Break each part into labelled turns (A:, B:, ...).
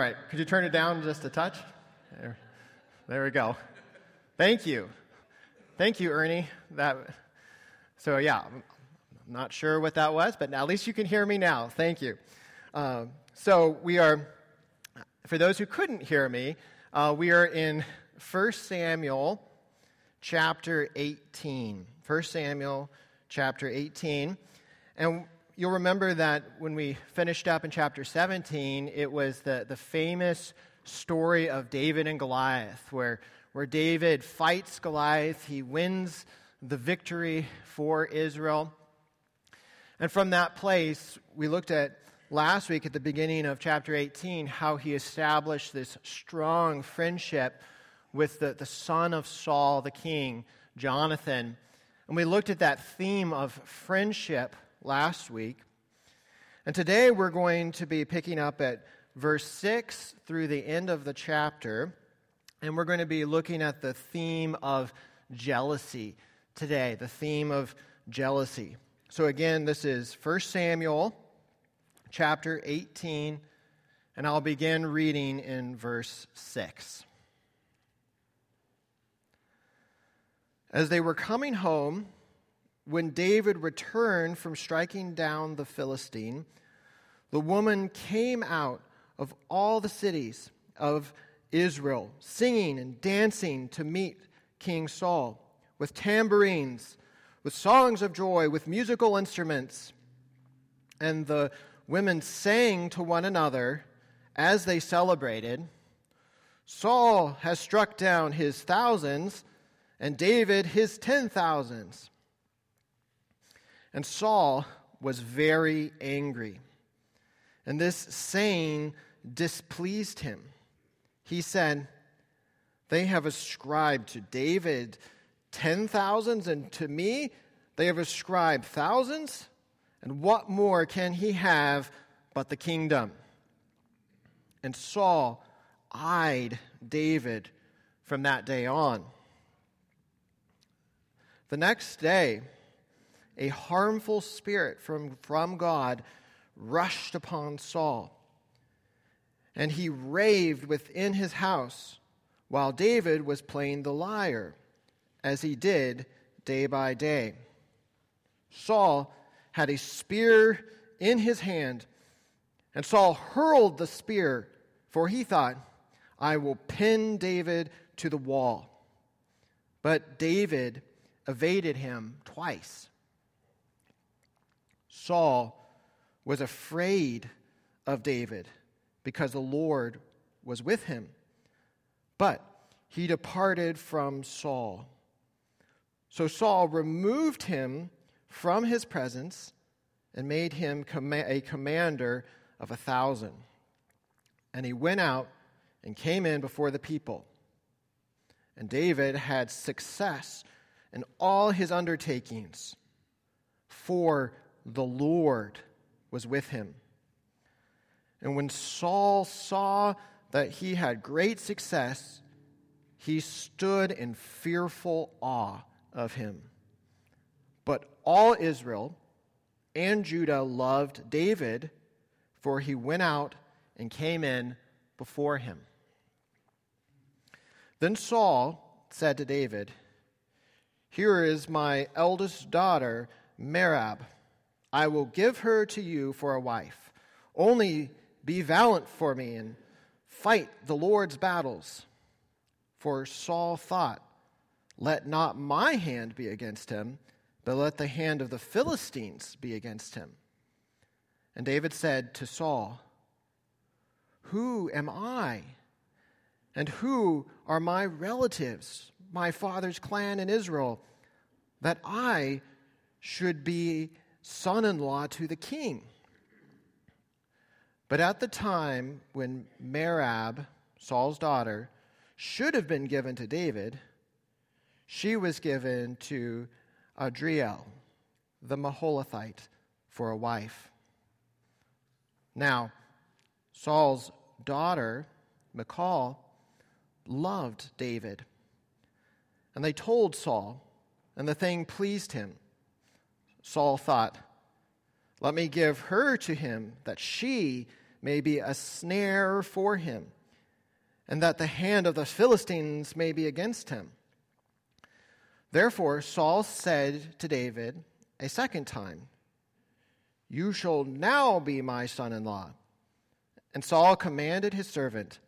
A: All right, could you turn it down just a touch? There, there we go. Thank you. Thank you, Ernie. That, so, yeah, I'm not sure what that was, but at least you can hear me now. Thank you. Um, so, we are, for those who couldn't hear me, uh, we are in 1 Samuel chapter 18. 1 Samuel chapter 18. And you'll remember that when we finished up in chapter 17, it was the, the famous story of David and Goliath, where, where David fights Goliath, he wins the victory for Israel. And from that place, we looked at last week at the beginning of chapter 18 how he established this strong friendship with the, the son of Saul, the king, Jonathan. And we looked at that theme of friendship last week. And today we're going to be picking up at verse 6 through the end of the chapter. And we're going to be looking at the theme of jealousy today, the theme of jealousy. So, again, this is 1 Samuel chapter 18, and I'll begin reading in verse 6. As they were coming home, when David returned from striking down the Philistine, the woman came out of all the cities of Israel, singing and dancing to meet King Saul, with tambourines, with songs of joy, with musical instruments. And the women sang to one another as they celebrated Saul has struck down his thousands, and David his ten thousands. And Saul was very angry. And this saying displeased him. He said, They have ascribed to David ten thousands, and to me they have ascribed thousands. And what more can he have but the kingdom? And Saul eyed David from that day on. The next day, a harmful spirit from, from God rushed upon Saul. And he raved within his house while David was playing the lyre, as he did day by day. Saul had a spear in his hand, and Saul hurled the spear, for he thought, I will pin David to the wall. But David evaded him twice. Saul was afraid of David because the Lord was with him. But he departed from Saul. So Saul removed him from his presence and made him a commander of a thousand. And he went out and came in before the people. And David had success in all his undertakings, for the Lord was with him. And when Saul saw that he had great success, he stood in fearful awe of him. But all Israel and Judah loved David, for he went out and came in before him. Then Saul said to David, Here is my eldest daughter, Merab. I will give her to you for a wife. Only be valiant for me and fight the Lord's battles. For Saul thought, Let not my hand be against him, but let the hand of the Philistines be against him. And David said to Saul, Who am I? And who are my relatives, my father's clan in Israel, that I should be son in law to the king. But at the time when Merab, Saul's daughter, should have been given to David, she was given to Adriel, the Meholathite, for a wife. Now, Saul's daughter, Michal, loved David. And they told Saul, and the thing pleased him. Saul thought, Let me give her to him, that she may be a snare for him, and that the hand of the Philistines may be against him. Therefore, Saul said to David a second time, You shall now be my son in law. And Saul commanded his servant,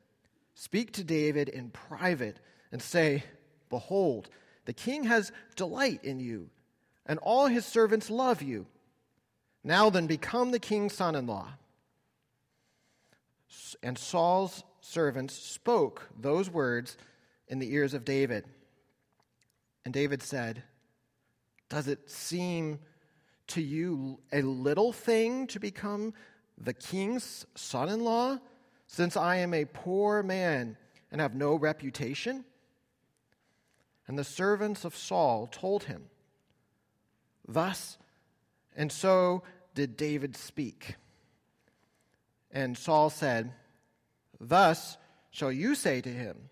A: Speak to David in private and say, Behold, the king has delight in you, and all his servants love you. Now then, become the king's son in law. And Saul's servants spoke those words in the ears of David. And David said, Does it seem to you a little thing to become the king's son in law, since I am a poor man and have no reputation? And the servants of Saul told him, Thus and so did David speak. And Saul said, Thus shall you say to him,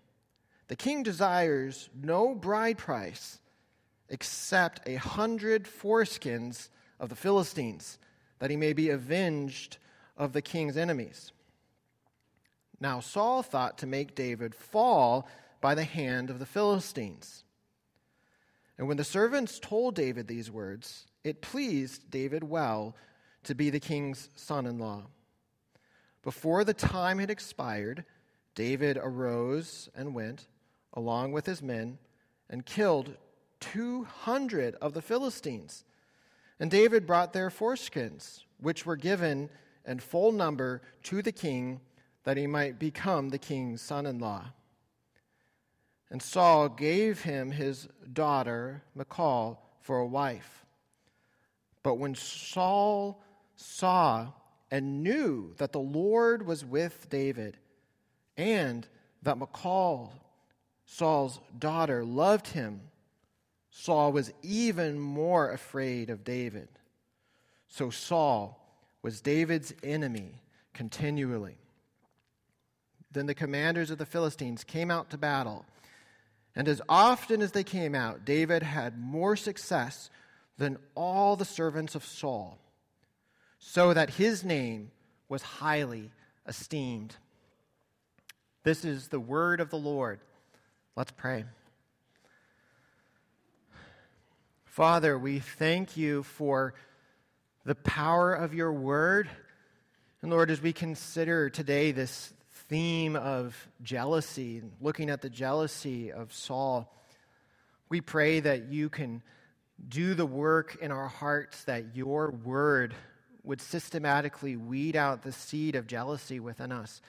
A: The king desires no bride price except a hundred foreskins of the Philistines, that he may be avenged of the king's enemies. Now Saul thought to make David fall by the hand of the Philistines. And when the servants told David these words, it pleased David well to be the king's son in law. Before the time had expired, David arose and went, along with his men, and killed 200 of the Philistines. And David brought their foreskins, which were given in full number to the king, that he might become the king's son in law. And Saul gave him his daughter, Michal, for a wife. But when Saul saw and knew that the Lord was with David, and that Michal, Saul's daughter, loved him, Saul was even more afraid of David. So Saul was David's enemy continually. Then the commanders of the Philistines came out to battle, and as often as they came out, David had more success than all the servants of Saul so that his name was highly esteemed. This is the word of the Lord. Let's pray. Father, we thank you for the power of your word. And Lord, as we consider today this theme of jealousy, looking at the jealousy of Saul, we pray that you can do the work in our hearts that your word would systematically weed out the seed of jealousy within us,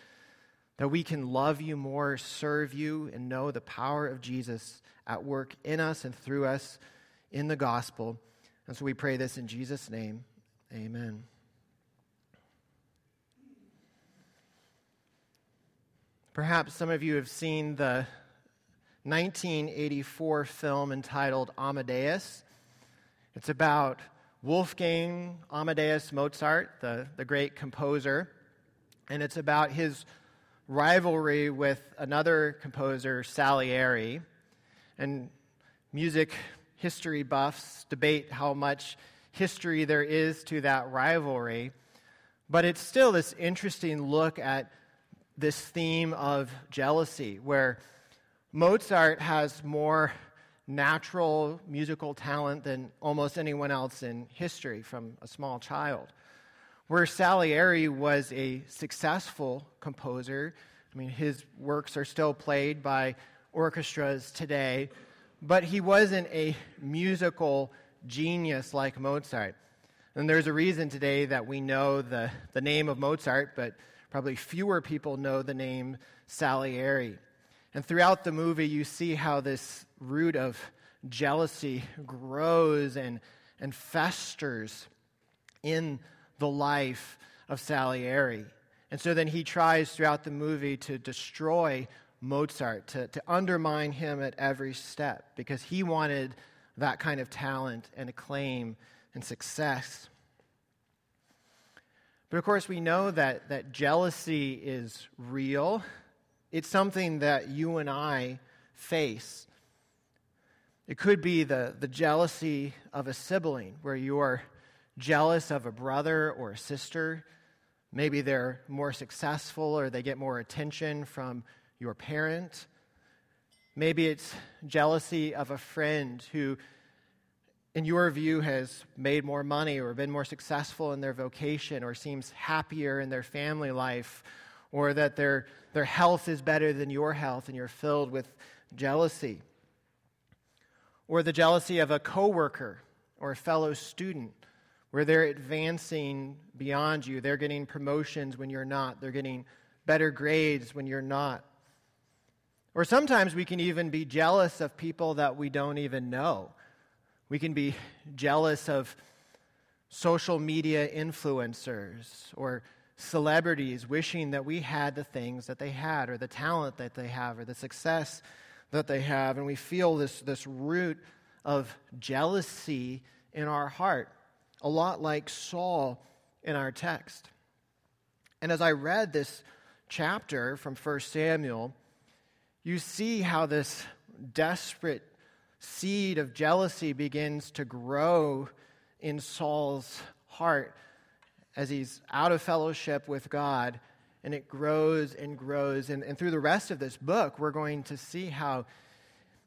A: that we can love you more, serve you, and know the power of Jesus at work in us and through us in the gospel. And so we pray this in Jesus' name. Amen. Perhaps some of you have seen the 1984 film entitled Amadeus. It's about Wolfgang Amadeus Mozart, the, the great composer, and it's about his rivalry with another composer, Salieri. And music history buffs debate how much history there is to that rivalry, but it's still this interesting look at this theme of jealousy, where Mozart has more natural musical talent than almost anyone else in history from a small child. Where Salieri was a successful composer, I mean, his works are still played by orchestras today, but he wasn't a musical genius like Mozart. And there's a reason today that we know the, the name of Mozart, but probably fewer people know the name Salieri. And throughout the movie, you see how this root of jealousy grows and, and festers in the life of Salieri. And so then he tries throughout the movie to destroy Mozart, to, to undermine him at every step, because he wanted that kind of talent and acclaim and success. But of course, we know that, that jealousy is real it's something that you and I face. It could be the, the jealousy of a sibling, where you are jealous of a brother or a sister, Maybe they're more successful or they get more attention from your parent. Maybe it's jealousy of a friend who, in your view, has made more money or been more successful in their vocation or seems happier in their family life or that their, their health is better than your health and you're filled with jealousy. Or the jealousy of a coworker or a fellow student where they're advancing beyond you. They're getting promotions when you're not. They're getting better grades when you're not. Or sometimes we can even be jealous of people that we don't even know. We can be jealous of social media influencers or celebrities wishing that we had the things that they had or the talent that they have or the success that they have. And we feel this, this root of jealousy in our heart a lot like Saul in our text. And as I read this chapter from 1 Samuel, you see how this desperate seed of jealousy begins to grow in Saul's heart as he's out of fellowship with God, and it grows and grows. And, and through the rest of this book, we're going to see how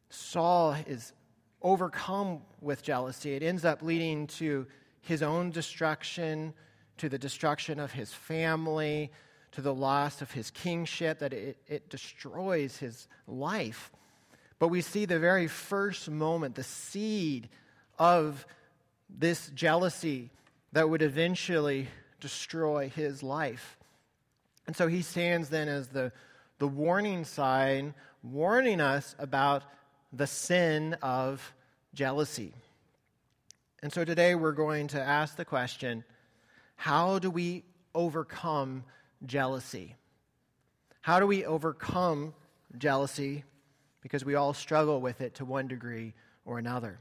A: Saul is overcome with jealousy. It ends up leading to his own destruction, to the destruction of his family, to the loss of his kingship, that it, it destroys his life. But we see the very first moment, the seed of this jealousy that would eventually destroy his life. And so he stands then as the, the warning sign, warning us about the sin of jealousy. And so today we're going to ask the question how do we overcome jealousy? How do we overcome jealousy? Because we all struggle with it to one degree or another.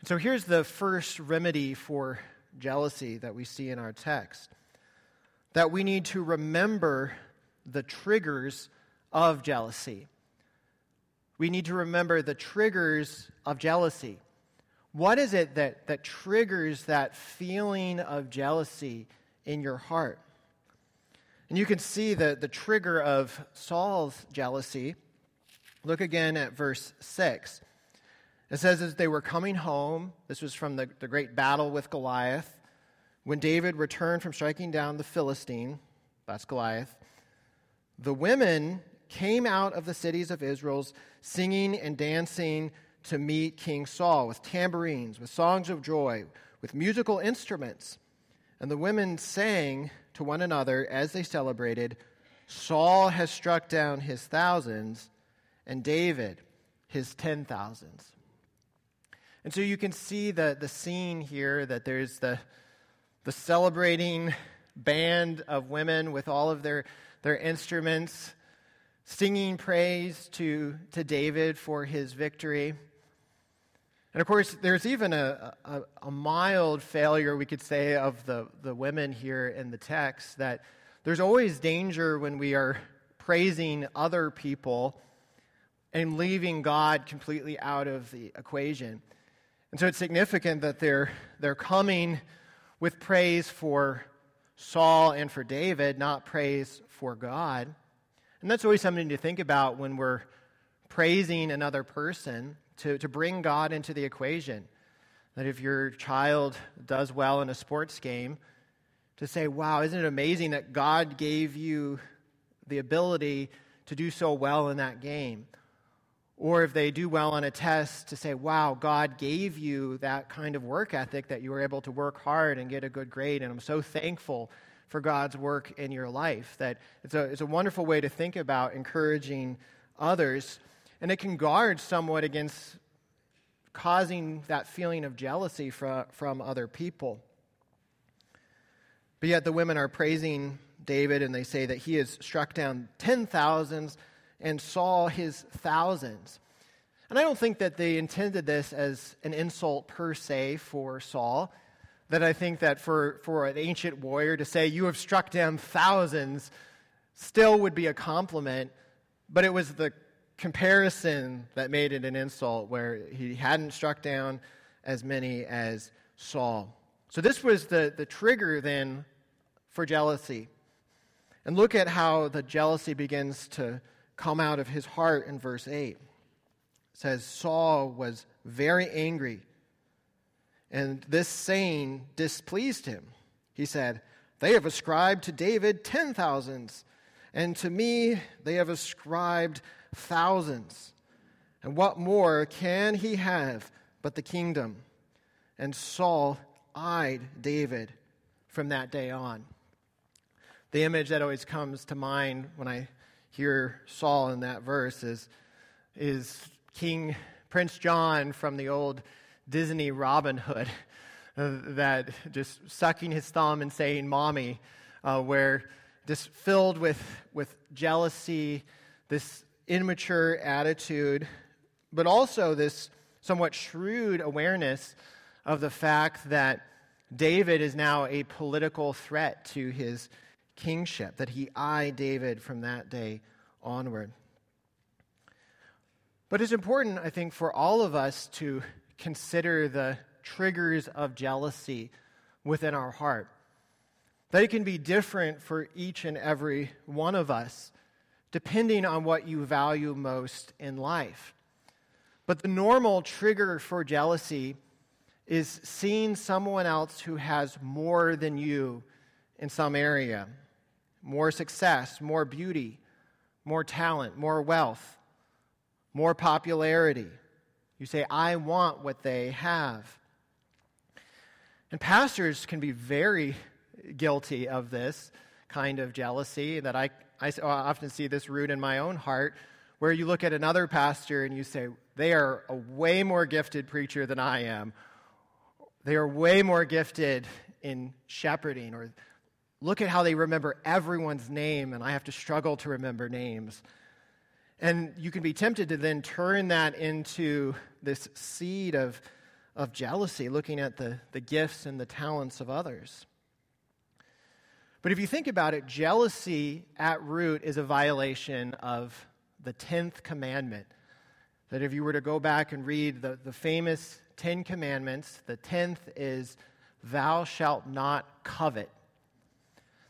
A: And so here's the first remedy for jealousy that we see in our text that we need to remember the triggers of jealousy. We need to remember the triggers of jealousy. What is it that, that triggers that feeling of jealousy in your heart? And you can see the, the trigger of Saul's jealousy. Look again at verse 6. It says, as they were coming home, this was from the, the great battle with Goliath, when David returned from striking down the Philistine, that's Goliath, the women came out of the cities of Israel singing and dancing to meet King Saul with tambourines, with songs of joy, with musical instruments. And the women sang to one another as they celebrated Saul has struck down his thousands, and David his ten thousands. And so you can see the, the scene here that there's the, the celebrating band of women with all of their, their instruments singing praise to, to David for his victory. And of course, there's even a, a, a, mild failure, we could say, of the, the women here in the text that there's always danger when we are praising other people and leaving God completely out of the equation. And so it's significant that they're, they're coming with praise for Saul and for David, not praise for God. And that's always something to think about when we're praising another person to, to bring God into the equation. That if your child does well in a sports game, to say, wow, isn't it amazing that God gave you the ability to do so well in that game? Or if they do well on a test, to say, wow, God gave you that kind of work ethic that you were able to work hard and get a good grade. And I'm so thankful for God's work in your life. That it's a, it's a wonderful way to think about encouraging others. And it can guard somewhat against causing that feeling of jealousy from, from other people. But yet the women are praising David and they say that he has struck down ten thousands and Saul his thousands. And I don't think that they intended this as an insult per se for Saul. That I think that for, for an ancient warrior to say, You have struck down thousands, still would be a compliment. But it was the comparison that made it an insult, where he hadn't struck down as many as Saul. So, this was the, the trigger then for jealousy. And look at how the jealousy begins to come out of his heart in verse 8. It says, Saul was very angry, and this saying displeased him. He said, They have ascribed to David ten thousands, and to me they have ascribed thousands. And what more can he have but the kingdom? And Saul eyed David from that day on. The image that always comes to mind when I hear Saul in that verse is, is King Prince John from the old Disney Robin Hood, uh, that just sucking his thumb and saying, Mommy, uh, where just filled with, with jealousy, this immature attitude, but also this somewhat shrewd awareness of the fact that David is now a political threat to his kingship, that he eyed David from that day onward. But it's important, I think, for all of us to consider the triggers of jealousy within our heart. They can be different for each and every one of us, depending on what you value most in life. But the normal trigger for jealousy is seeing someone else who has more than you in some area more success, more beauty, more talent, more wealth, more popularity. You say, I want what they have. And pastors can be very guilty of this kind of jealousy that I, I often see this root in my own heart, where you look at another pastor and you say, they are a way more gifted preacher than I am. They are way more gifted in shepherding, or look at how they remember everyone's name, and I have to struggle to remember names. And you can be tempted to then turn that into this seed of, of jealousy, looking at the, the gifts and the talents of others. But if you think about it, jealousy at root is a violation of the 10th commandment that if you were to go back and read the, the famous Ten Commandments, the tenth is, Thou shalt not covet.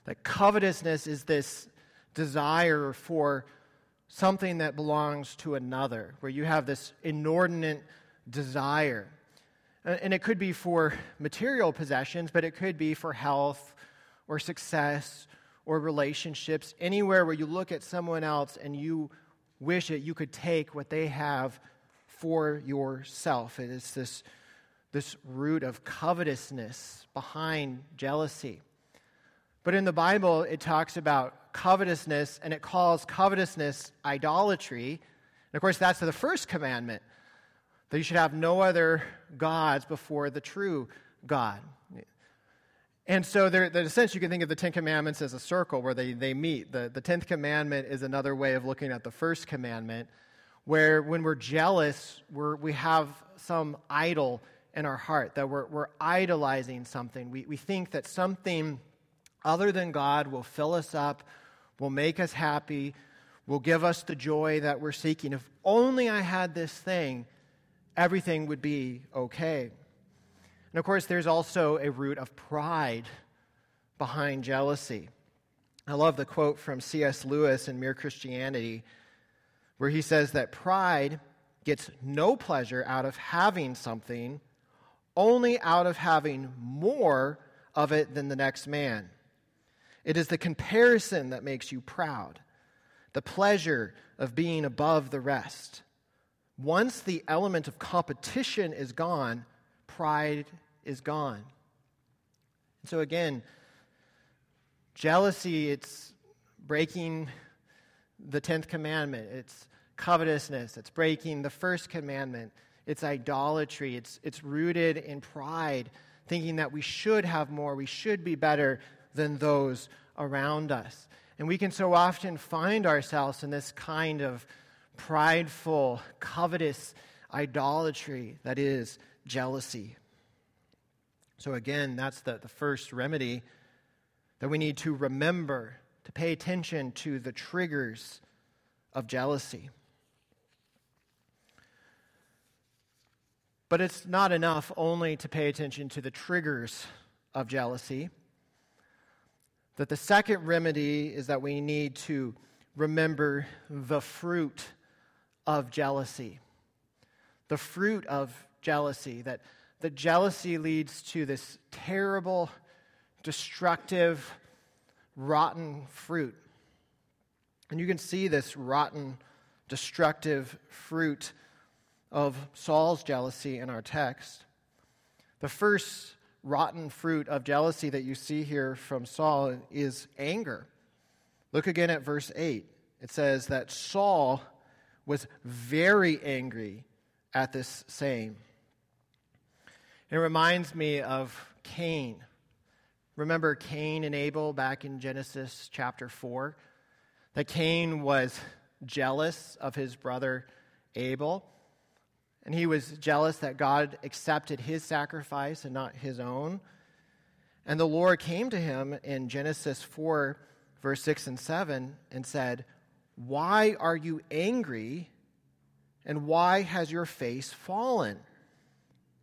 A: That covetousness is this desire for something that belongs to another, where you have this inordinate desire. And it could be for material possessions, but it could be for health or success or relationships, anywhere where you look at someone else and you wish that you could take what they have for yourself. It is this, this root of covetousness behind jealousy. But in the Bible, it talks about covetousness and it calls covetousness idolatry. And of course, that's the first commandment that you should have no other gods before the true God. And so, there, in a sense, you can think of the Ten Commandments as a circle where they, they meet. The, the Tenth Commandment is another way of looking at the First Commandment, where when we're jealous, we're, we have some idol in our heart, that we're, we're idolizing something. We, we think that something other than God will fill us up, will make us happy, will give us the joy that we're seeking. If only I had this thing, everything would be okay. And of course, there's also a root of pride behind jealousy. I love the quote from C.S. Lewis in Mere Christianity, where he says that pride gets no pleasure out of having something, only out of having more of it than the next man. It is the comparison that makes you proud, the pleasure of being above the rest. Once the element of competition is gone, pride is gone. And so, again, jealousy, it's breaking the 10th commandment, it's covetousness, it's breaking the first commandment, it's idolatry, it's, it's rooted in pride, thinking that we should have more, we should be better than those around us. And we can so often find ourselves in this kind of prideful, covetous idolatry that is jealousy. So, again, that's the, the first remedy that we need to remember to pay attention to the triggers of jealousy. But it's not enough only to pay attention to the triggers of jealousy. that the second remedy is that we need to remember the fruit of jealousy. The fruit of jealousy, that, that jealousy leads to this terrible, destructive, rotten fruit. And you can see this rotten, destructive fruit of Saul's jealousy in our text. The first rotten fruit of jealousy that you see here from Saul is anger. Look again at verse 8. It says that Saul was very angry at this saying. It reminds me of Cain. Remember Cain and Abel back in Genesis chapter 4? That Cain was jealous of his brother Abel. And he was jealous that God accepted his sacrifice and not his own. And the Lord came to him in Genesis 4, verse 6 and 7, and said, Why are you angry? And why has your face fallen?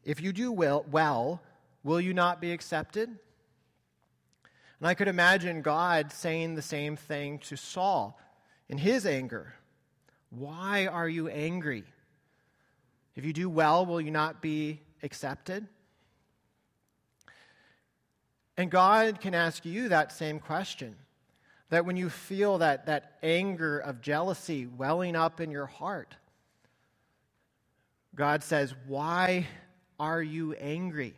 A: If you do well, well, will you not be accepted? And I could imagine God saying the same thing to Saul in his anger. Why are you angry? If you do well, will you not be accepted? And God can ask you that same question. That when you feel that, that anger of jealousy welling up in your heart, God says, Why are you angry?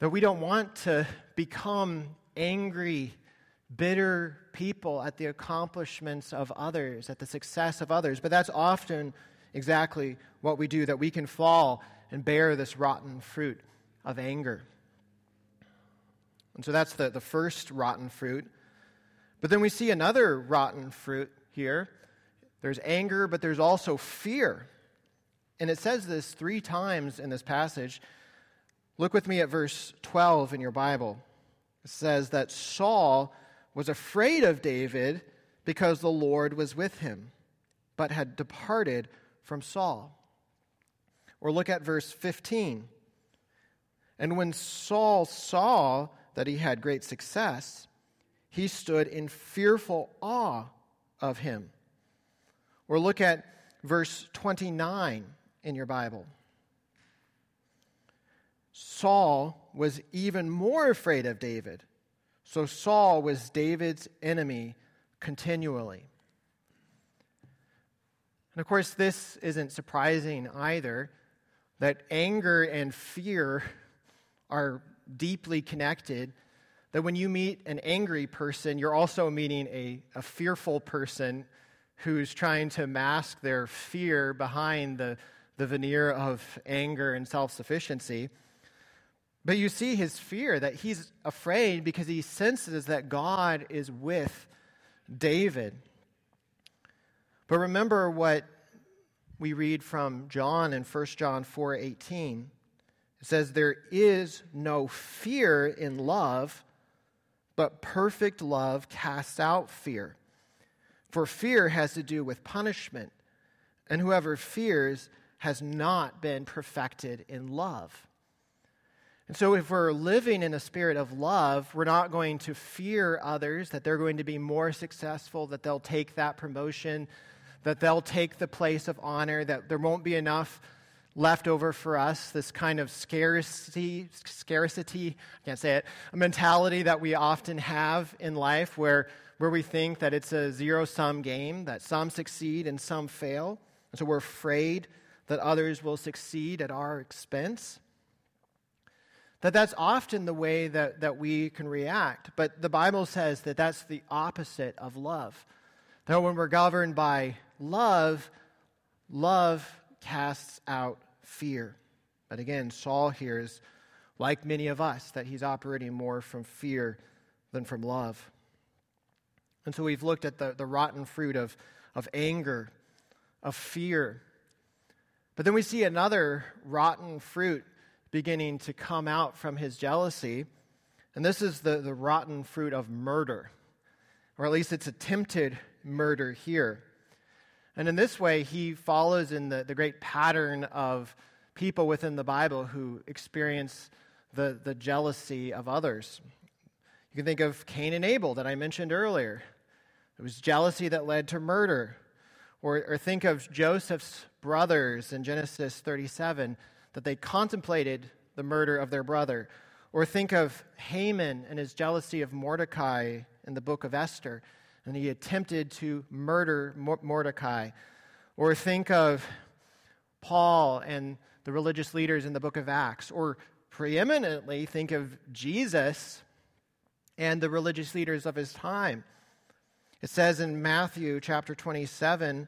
A: That we don't want to become angry, bitter people at the accomplishments of others, at the success of others. But that's often exactly what we do, that we can fall and bear this rotten fruit of anger. And so that's the, the first rotten fruit. But then we see another rotten fruit here. There's anger, but there's also fear. And it says this three times in this passage. Look with me at verse 12 in your Bible. It says that Saul was afraid of David because the Lord was with him, but had departed from Saul. Or look at verse 15. And when Saul saw that he had great success, he stood in fearful awe of him. Or look at verse 29 in your Bible. Saul was even more afraid of David. So Saul was David's enemy continually. And of course, this isn't surprising either that anger and fear are deeply connected. That when you meet an angry person, you're also meeting a, a fearful person who's trying to mask their fear behind the, the veneer of anger and self sufficiency. But you see his fear that he's afraid because he senses that God is with David. But remember what we read from John in 1 John 4:18. It says there is no fear in love, but perfect love casts out fear. For fear has to do with punishment, and whoever fears has not been perfected in love. And so, if we're living in a spirit of love, we're not going to fear others, that they're going to be more successful, that they'll take that promotion, that they'll take the place of honor, that there won't be enough left over for us, this kind of scarcity, scarcity, I can't say it, a mentality that we often have in life where, where we think that it's a zero sum game, that some succeed and some fail. And so we're afraid that others will succeed at our expense that that's often the way that, that we can react. But the Bible says that that's the opposite of love. That when we're governed by love, love casts out fear. But again, Saul here is like many of us, that he's operating more from fear than from love. And so we've looked at the, the rotten fruit of, of anger, of fear. But then we see another rotten fruit beginning to come out from his jealousy. And this is the, the rotten fruit of murder, or at least it's attempted murder here. And in this way, he follows in the, the great pattern of people within the Bible who experience the, the jealousy of others. You can think of Cain and Abel that I mentioned earlier. It was jealousy that led to murder. Or, or think of Joseph's brothers in Genesis 37, that they contemplated the murder of their brother. Or think of Haman and his jealousy of Mordecai in the book of Esther, and he attempted to murder Mordecai. Or think of Paul and the religious leaders in the book of Acts. Or preeminently, think of Jesus and the religious leaders of his time. It says in Matthew chapter 27,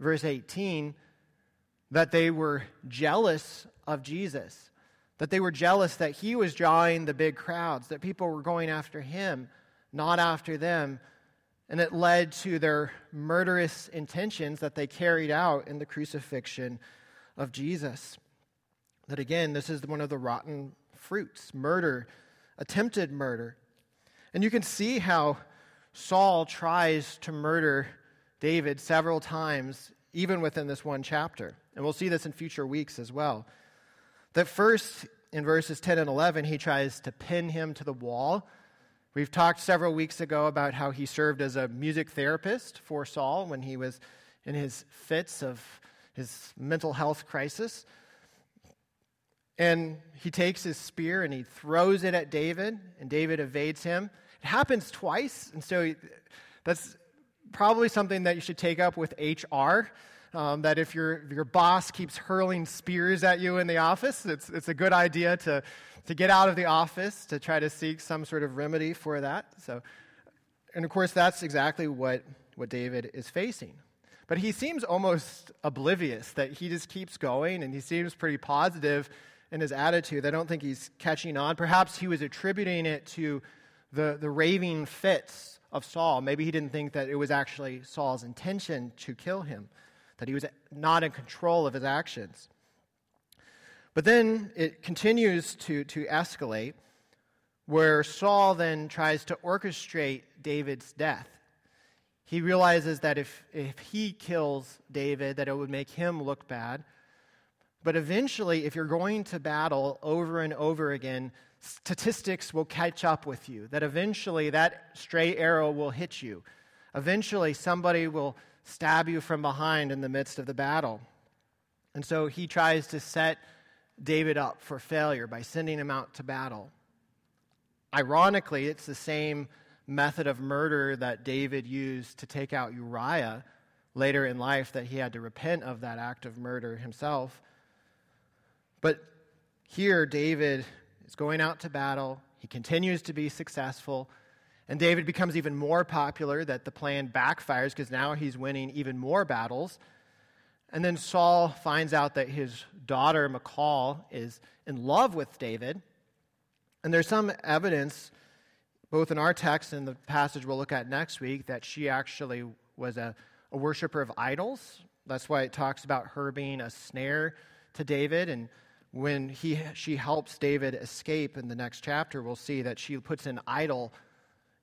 A: verse 18, that they were jealous of Jesus, that they were jealous that he was drawing the big crowds, that people were going after him, not after them. And it led to their murderous intentions that they carried out in the crucifixion of Jesus. That again, this is one of the rotten fruits murder, attempted murder. And you can see how Saul tries to murder David several times, even within this one chapter. And we'll see this in future weeks as well. That first, in verses 10 and 11, he tries to pin him to the wall. We've talked several weeks ago about how he served as a music therapist for Saul when he was in his fits of his mental health crisis. And he takes his spear and he throws it at David, and David evades him. It happens twice, and so that's probably something that you should take up with HR. Um, that if your, your boss keeps hurling spears at you in the office, it's, it's a good idea to, to get out of the office to try to seek some sort of remedy for that. So, and of course, that's exactly what, what David is facing. But he seems almost oblivious that he just keeps going and he seems pretty positive in his attitude. I don't think he's catching on. Perhaps he was attributing it to the, the raving fits of Saul. Maybe he didn't think that it was actually Saul's intention to kill him, that he was not in control of his actions. But then it continues to, to escalate, where Saul then tries to orchestrate David's death. He realizes that if, if he kills David, that it would make him look bad. But eventually, if you're going to battle over and over again, statistics will catch up with you. That eventually that stray arrow will hit you. Eventually, somebody will stab you from behind in the midst of the battle. And so he tries to set David up for failure by sending him out to battle. Ironically, it's the same method of murder that David used to take out Uriah later in life that he had to repent of that act of murder himself. But here, David is going out to battle. He continues to be successful. And David becomes even more popular, that the plan backfires because now he's winning even more battles. And then Saul finds out that his daughter, Michal, is in love with David. And there's some evidence, both in our text and the passage we'll look at next week, that she actually was a, a worshiper of idols. That's why it talks about her being a snare to David. And when he, she helps David escape in the next chapter, we'll see that she puts an idol,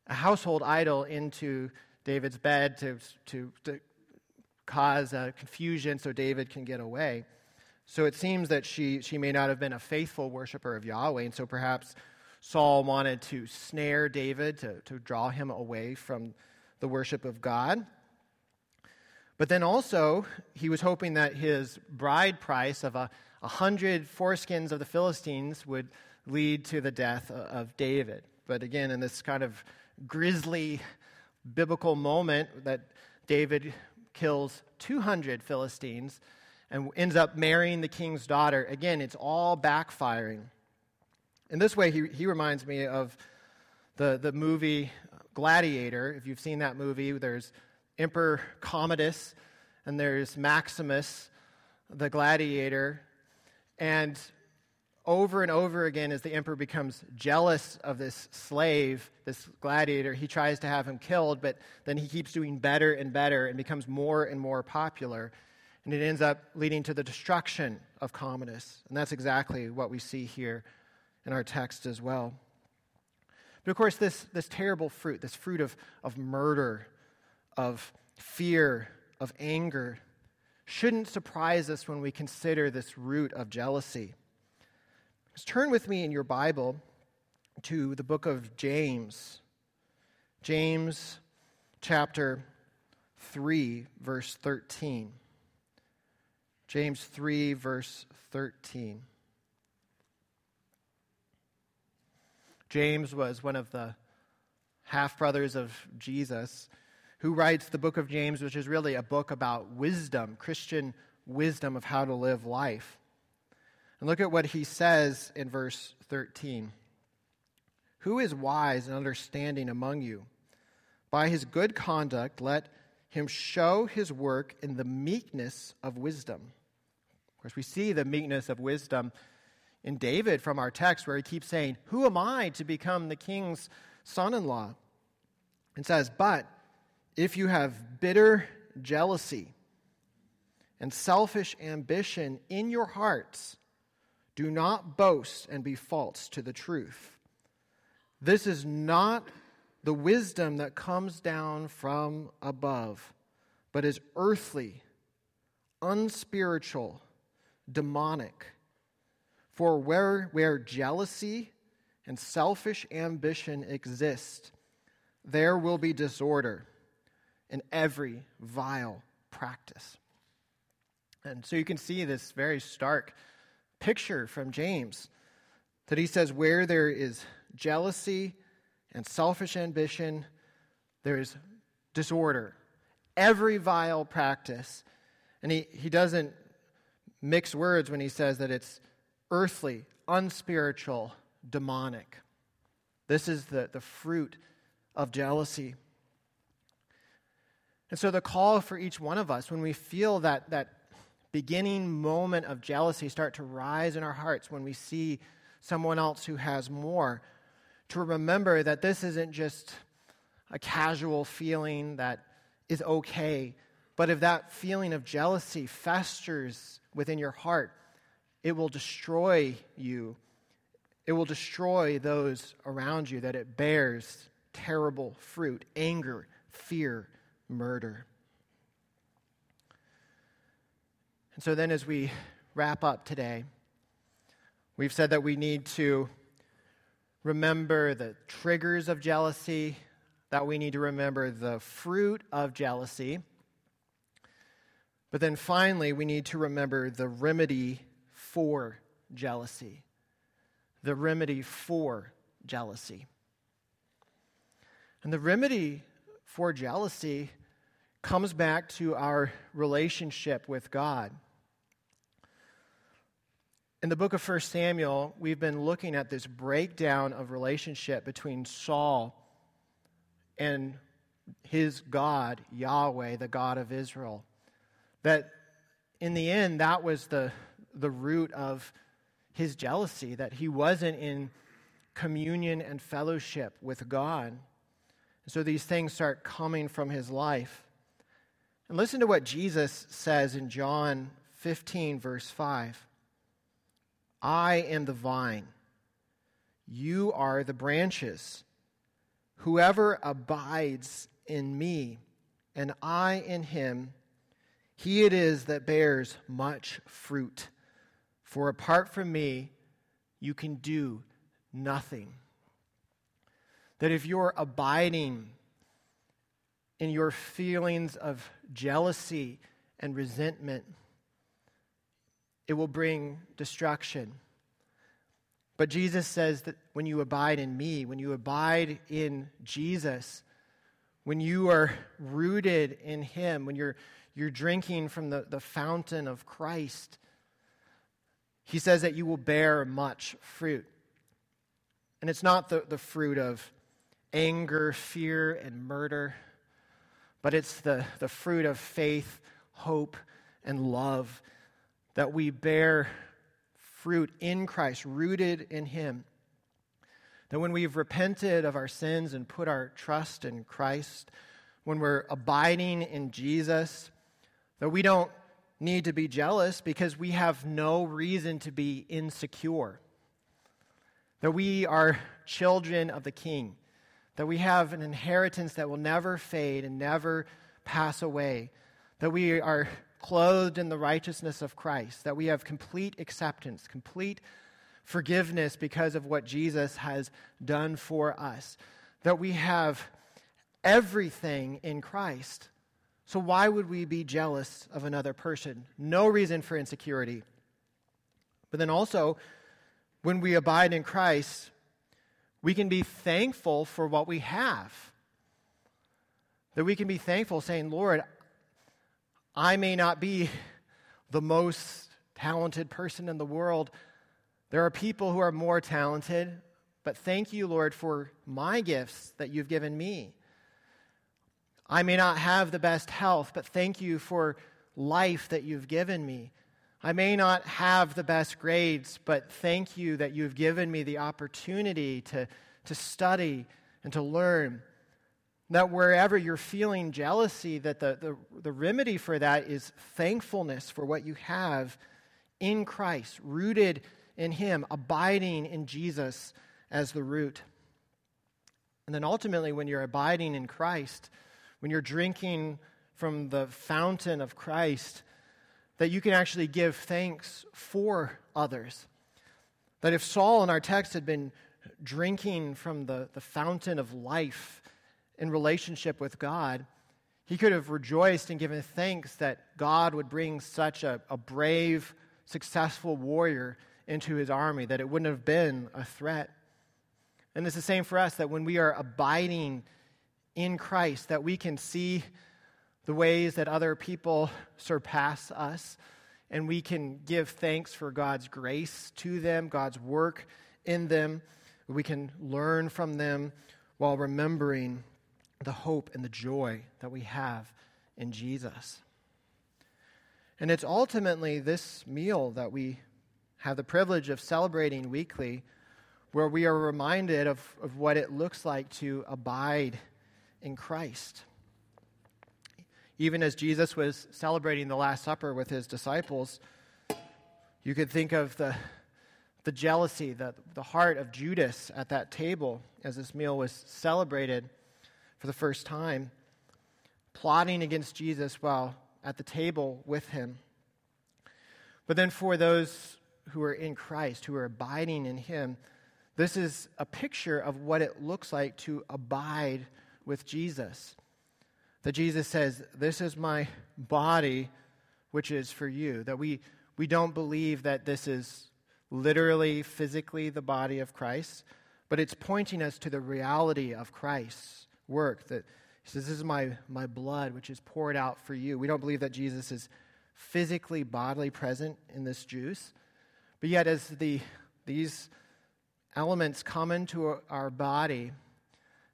A: a household idol, into David's bed to, to, to cause uh, confusion so David can get away. So it seems that she, she may not have been a faithful worshiper of Yahweh, and so perhaps Saul wanted to snare David to, to draw him away from the worship of God. But then also, he was hoping that his bride price of a a hundred foreskins of the Philistines would lead to the death of David. But again, in this kind of grisly biblical moment that David kills 200 Philistines and ends up marrying the king's daughter, again, it's all backfiring. In this way, he, he reminds me of the, the movie Gladiator. If you've seen that movie, there's Emperor Commodus and there's Maximus, the gladiator, and over and over again, as the emperor becomes jealous of this slave, this gladiator, he tries to have him killed, but then he keeps doing better and better and becomes more and more popular. And it ends up leading to the destruction of Commodus. And that's exactly what we see here in our text as well. But of course, this, this terrible fruit, this fruit of, of murder, of fear, of anger, shouldn't surprise us when we consider this root of jealousy. Just turn with me in your Bible to the book of James. James chapter 3, verse 13. James 3, verse 13. James was one of the half brothers of Jesus who writes the book of James, which is really a book about wisdom, Christian wisdom of how to live life. And look at what he says in verse 13 Who is wise and understanding among you? By his good conduct, let him show his work in the meekness of wisdom. Of course, we see the meekness of wisdom in David from our text, where he keeps saying, Who am I to become the king's son in law? And says, But if you have bitter jealousy and selfish ambition in your hearts, do not boast and be false to the truth. This is not the wisdom that comes down from above, but is earthly, unspiritual, demonic. For where, where jealousy and selfish ambition exist, there will be disorder in every vile practice. And so you can see this very stark picture from James that he says, where there is jealousy and selfish ambition, there is disorder, every vile practice. And he, he doesn't mix words when he says that it's earthly, unspiritual, demonic. This is the, the fruit of jealousy. And so, the call for each one of us, when we feel that, that beginning moment of jealousy start to rise in our hearts, when we see someone else who has more, to remember that this isn't just a casual feeling that is okay, but if that feeling of jealousy festers within your heart, it will destroy you. It will destroy those around you, that it bears terrible fruit anger, fear, murder. And so then, as we wrap up today, we've said that we need to remember the triggers of jealousy, that we need to remember the fruit of jealousy. But then finally, we need to remember the remedy for jealousy. The remedy for jealousy. And the remedy for jealousy comes back to our relationship with God. In the book of 1 Samuel, we've been looking at this breakdown of relationship between Saul and his God, Yahweh, the God of Israel. That in the end, that was the, the root of his jealousy, that he wasn't in communion and fellowship with God. And so these things start coming from his life. And listen to what Jesus says in John 15, verse 5. I am the vine, you are the branches. Whoever abides in me, and I in him, he it is that bears much fruit. For apart from me, you can do nothing. That if you're abiding in your feelings of jealousy and resentment, it will bring destruction. But Jesus says that when you abide in me, when you abide in Jesus, when you are rooted in Him, when you're, you're drinking from the, the fountain of Christ, He says that you will bear much fruit. And it's not the, the fruit of anger, fear, and murder, but it's the, the fruit of faith, hope, and love that we bear fruit in Christ, rooted in Him. That when we've repented of our sins and put our trust in Christ, when we're abiding in Jesus, that we don't need to be jealous because we have no reason to be insecure. That we are children of the King. That we have an inheritance that will never fade and never pass away. That we are clothed in the righteousness of Christ, that we have complete acceptance, complete forgiveness because of what Jesus has done for us, that we have everything in Christ. So, why would we be jealous of another person? No reason for insecurity. But then also, when we abide in Christ, we can be thankful for what we have. That we can be thankful, saying, Lord, I may not be the most talented person in the world. There are people who are more talented, but thank you, Lord, for my gifts that you've given me. I may not have the best health, but thank you for life that you've given me. I may not have the best grades, but thank you that you've given me the opportunity to, to study and to learn. That wherever you're feeling jealousy, that the, the, the remedy for that is thankfulness for what you have in Christ, rooted in Him, abiding in Jesus as the root. And then ultimately, when you're abiding in Christ, when you're drinking from the fountain of Christ, that you can actually give thanks for others. That if Saul in our text had been drinking from the, the fountain of life in relationship with God, he could have rejoiced and given thanks that God would bring such a, a brave, successful warrior into his army, that it wouldn't have been a threat. And it's the same for us that when we are abiding in Christ, that we can see the ways that other people surpass us, and we can give thanks for God's grace to them, God's work in them. We can learn from them while remembering the hope and the joy that we have in Jesus. And it's ultimately this meal that we have the privilege of celebrating weekly, where we are reminded of, of what it looks like to abide in Christ. Even as Jesus was celebrating the Last Supper with his disciples, you could think of the, the jealousy, the, the heart of Judas at that table as this meal was celebrated for the first time, plotting against Jesus while at the table with him. But then for those who are in Christ, who are abiding in him, this is a picture of what it looks like to abide with Jesus. That Jesus says, This is my body, which is for you. That we, we don't believe that this is literally, physically the body of Christ, but it's pointing us to the reality of Christ's work. That he says, This is my, my blood, which is poured out for you. We don't believe that Jesus is physically, bodily present in this juice. But yet, as the, these elements come into our body,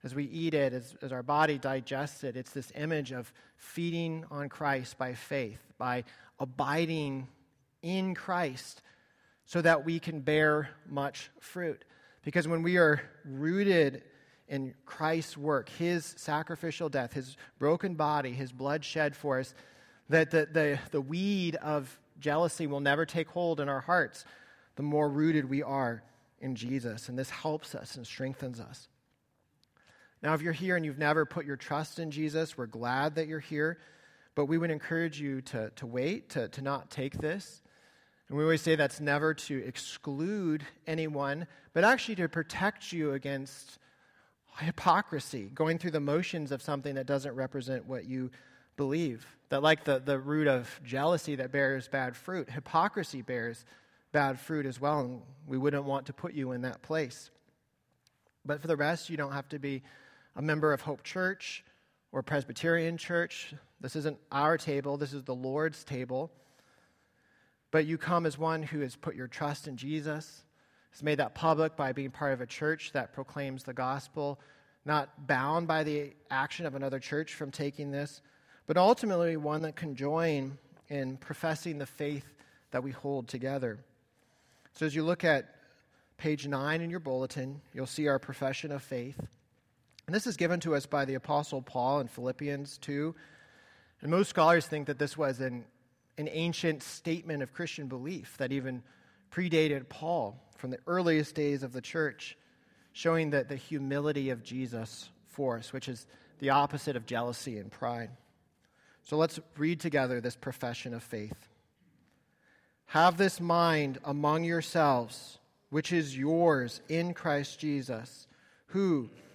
A: as we eat it, as, as our body digests it, it's this image of feeding on Christ by faith, by abiding in Christ, so that we can bear much fruit. Because when we are rooted in Christ's work, his sacrificial death, his broken body, his blood shed for us, that the, the, the weed of jealousy will never take hold in our hearts the more rooted we are in Jesus. And this helps us and strengthens us. Now, if you're here and you've never put your trust in Jesus, we're glad that you're here, but we would encourage you to, to wait, to, to not take this. And we always say that's never to exclude anyone, but actually to protect you against hypocrisy, going through the motions of something that doesn't represent what you believe. That, like the, the root of jealousy that bears bad fruit, hypocrisy bears bad fruit as well, and we wouldn't want to put you in that place. But for the rest, you don't have to be a member of Hope Church or Presbyterian Church. This isn't our table, this is the Lord's table. But you come as one who has put your trust in Jesus, has made that public by being part of a church that proclaims the gospel, not bound by the action of another church from taking this, but ultimately one that can join in professing the faith that we hold together. So as you look at page 9 in your bulletin, you'll see our profession of faith. And this is given to us by the Apostle Paul in Philippians 2. And most scholars think that this was an, an ancient statement of Christian belief that even predated Paul from the earliest days of the church, showing that the humility of Jesus for us, which is the opposite of jealousy and pride. So let's read together this profession of faith. Have this mind among yourselves which is yours in Christ Jesus, who,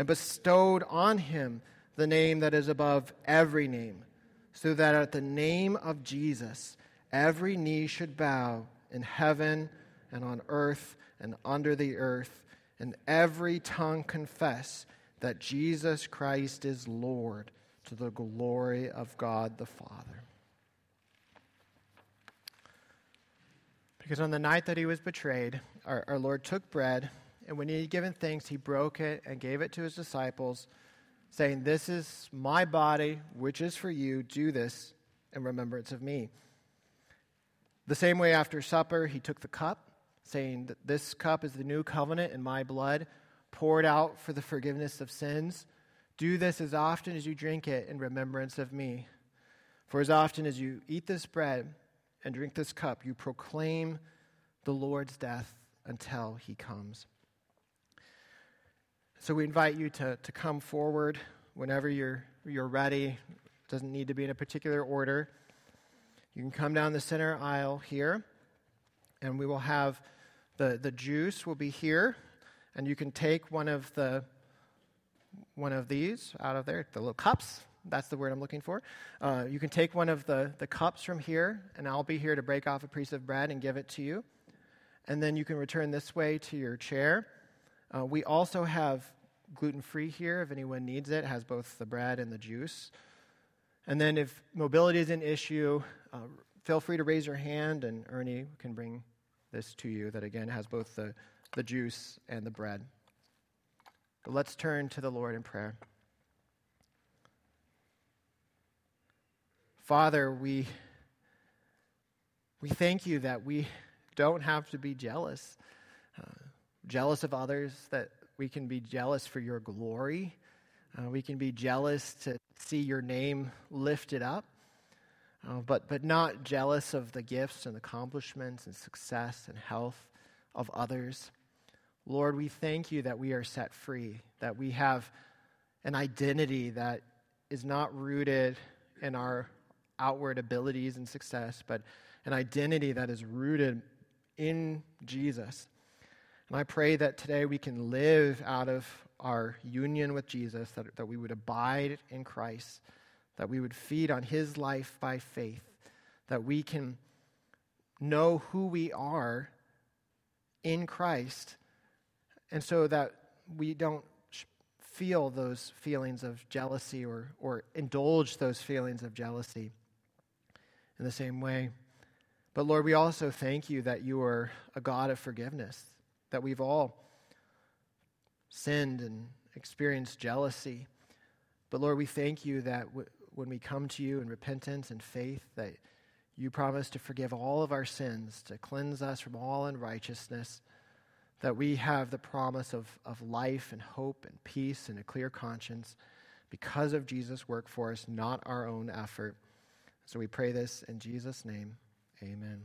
A: and bestowed on him the name that is above every name, so that at the name of Jesus every knee should bow in heaven and on earth and under the earth, and every tongue confess that Jesus Christ is Lord to the glory of God the Father. Because on the night that he was betrayed, our, our Lord took bread, and when he had given thanks, he broke it and gave it to his disciples, saying, This is my body, which is for you. Do this in remembrance of me. The same way after supper, he took the cup, saying this cup is the new covenant in my blood, poured out for the forgiveness of sins. Do this as often as you drink it in remembrance of me. For as often as you eat this bread and drink this cup, you proclaim the Lord's death until he comes. So we invite you to, to come forward whenever you're, you're ready. It doesn't need to be in a particular order. You can come down the center aisle here, and we will have the, the juice will be here, and you can take one of the one of these out of there, the little cups. That's the word I'm looking for. Uh, you can take one of the, the cups from here, and I'll be here to break off a piece of bread and give it to you. And then you can return this way to your chair. Uh, we also have gluten free here if anyone needs it, it has both the bread and the juice. And then if mobility is an issue, uh, feel free to raise your hand, and Ernie can bring this to you that again has both the, the juice and the bread. But let's turn to the Lord in prayer. Father, we, we thank you that we don't have to be jealous, jealous of others, that we can be jealous for your glory. Uh, we can be jealous to see your name lifted up, uh, but, but not jealous of the gifts and accomplishments and success and health of others. Lord, we thank you that we are set free, that we have an identity that is not rooted in our outward abilities and success, but an identity that is rooted in Jesus. And I pray that today we can live out of our union with Jesus, that, that we would abide in Christ, that we would feed on his life by faith, that we can know who we are in Christ and so that we don't feel those feelings of jealousy or, or indulge those feelings of jealousy in the same way. But Lord, we also thank you that you are a God of forgiveness, that we've all sinned and experienced jealousy. But Lord, we thank you that w- when we come to you in repentance and faith, that you promise to forgive all of our sins, to cleanse us from all unrighteousness that we have the promise of, of life and hope and peace and a clear conscience because of Jesus' work for us, not our own effort. So we pray this in Jesus' name. Amen.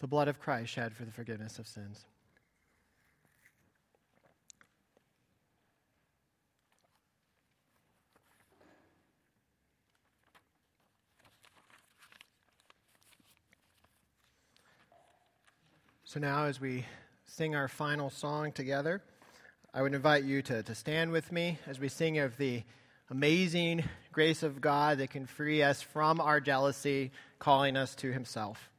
B: The blood of Christ shed for the forgiveness of sins. So now, as we sing our final song together, I would invite you to, to stand with me as we sing of the amazing grace of God that can free us from our jealousy, calling us to Himself.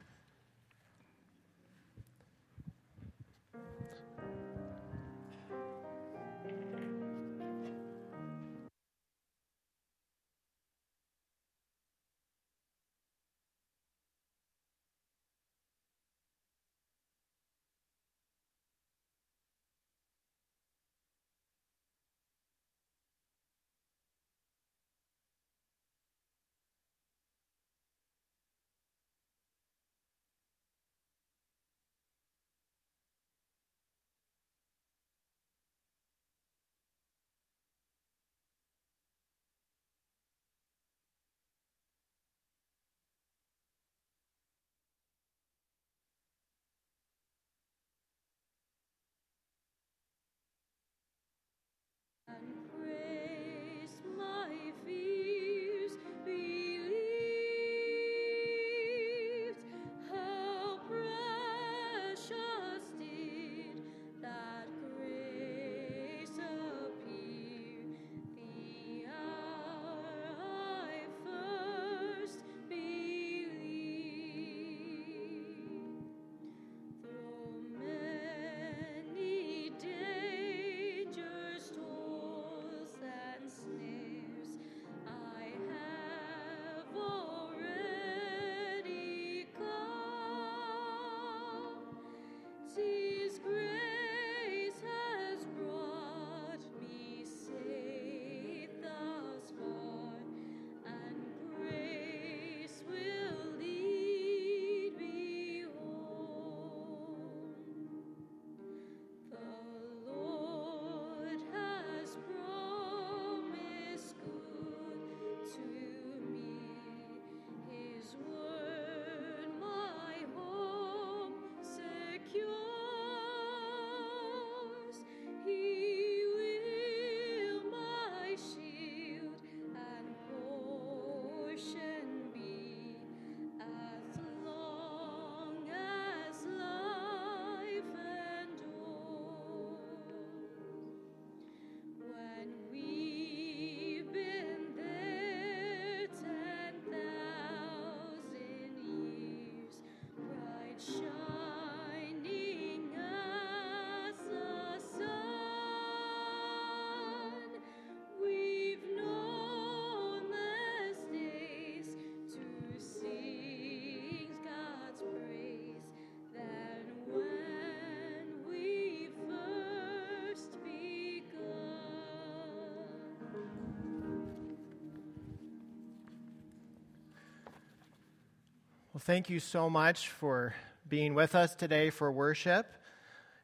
B: Well, thank you so much for being with us today for worship.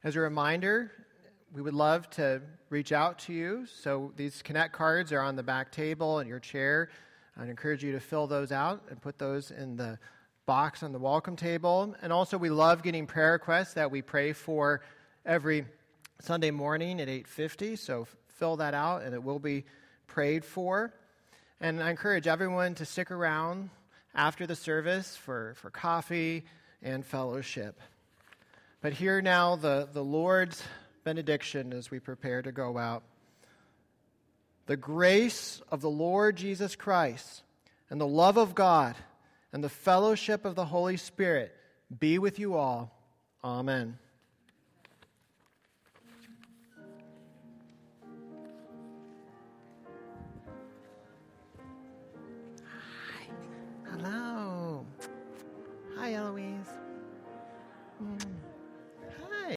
B: As a reminder, we would love to reach out to you. So these Connect cards are on the back table in your chair. I'd encourage you to fill those out and put those in the box on the welcome table. And also, we love getting prayer requests that we pray for every Sunday morning at 8:50. So fill that out, and it will be prayed for. And I encourage everyone to stick around after the service for, for coffee and fellowship. But hear now the, the Lord's benediction as we prepare to go out. The grace of the Lord Jesus Christ and the love of God and the fellowship of the Holy Spirit be with you all. Amen. Bye, Eloise.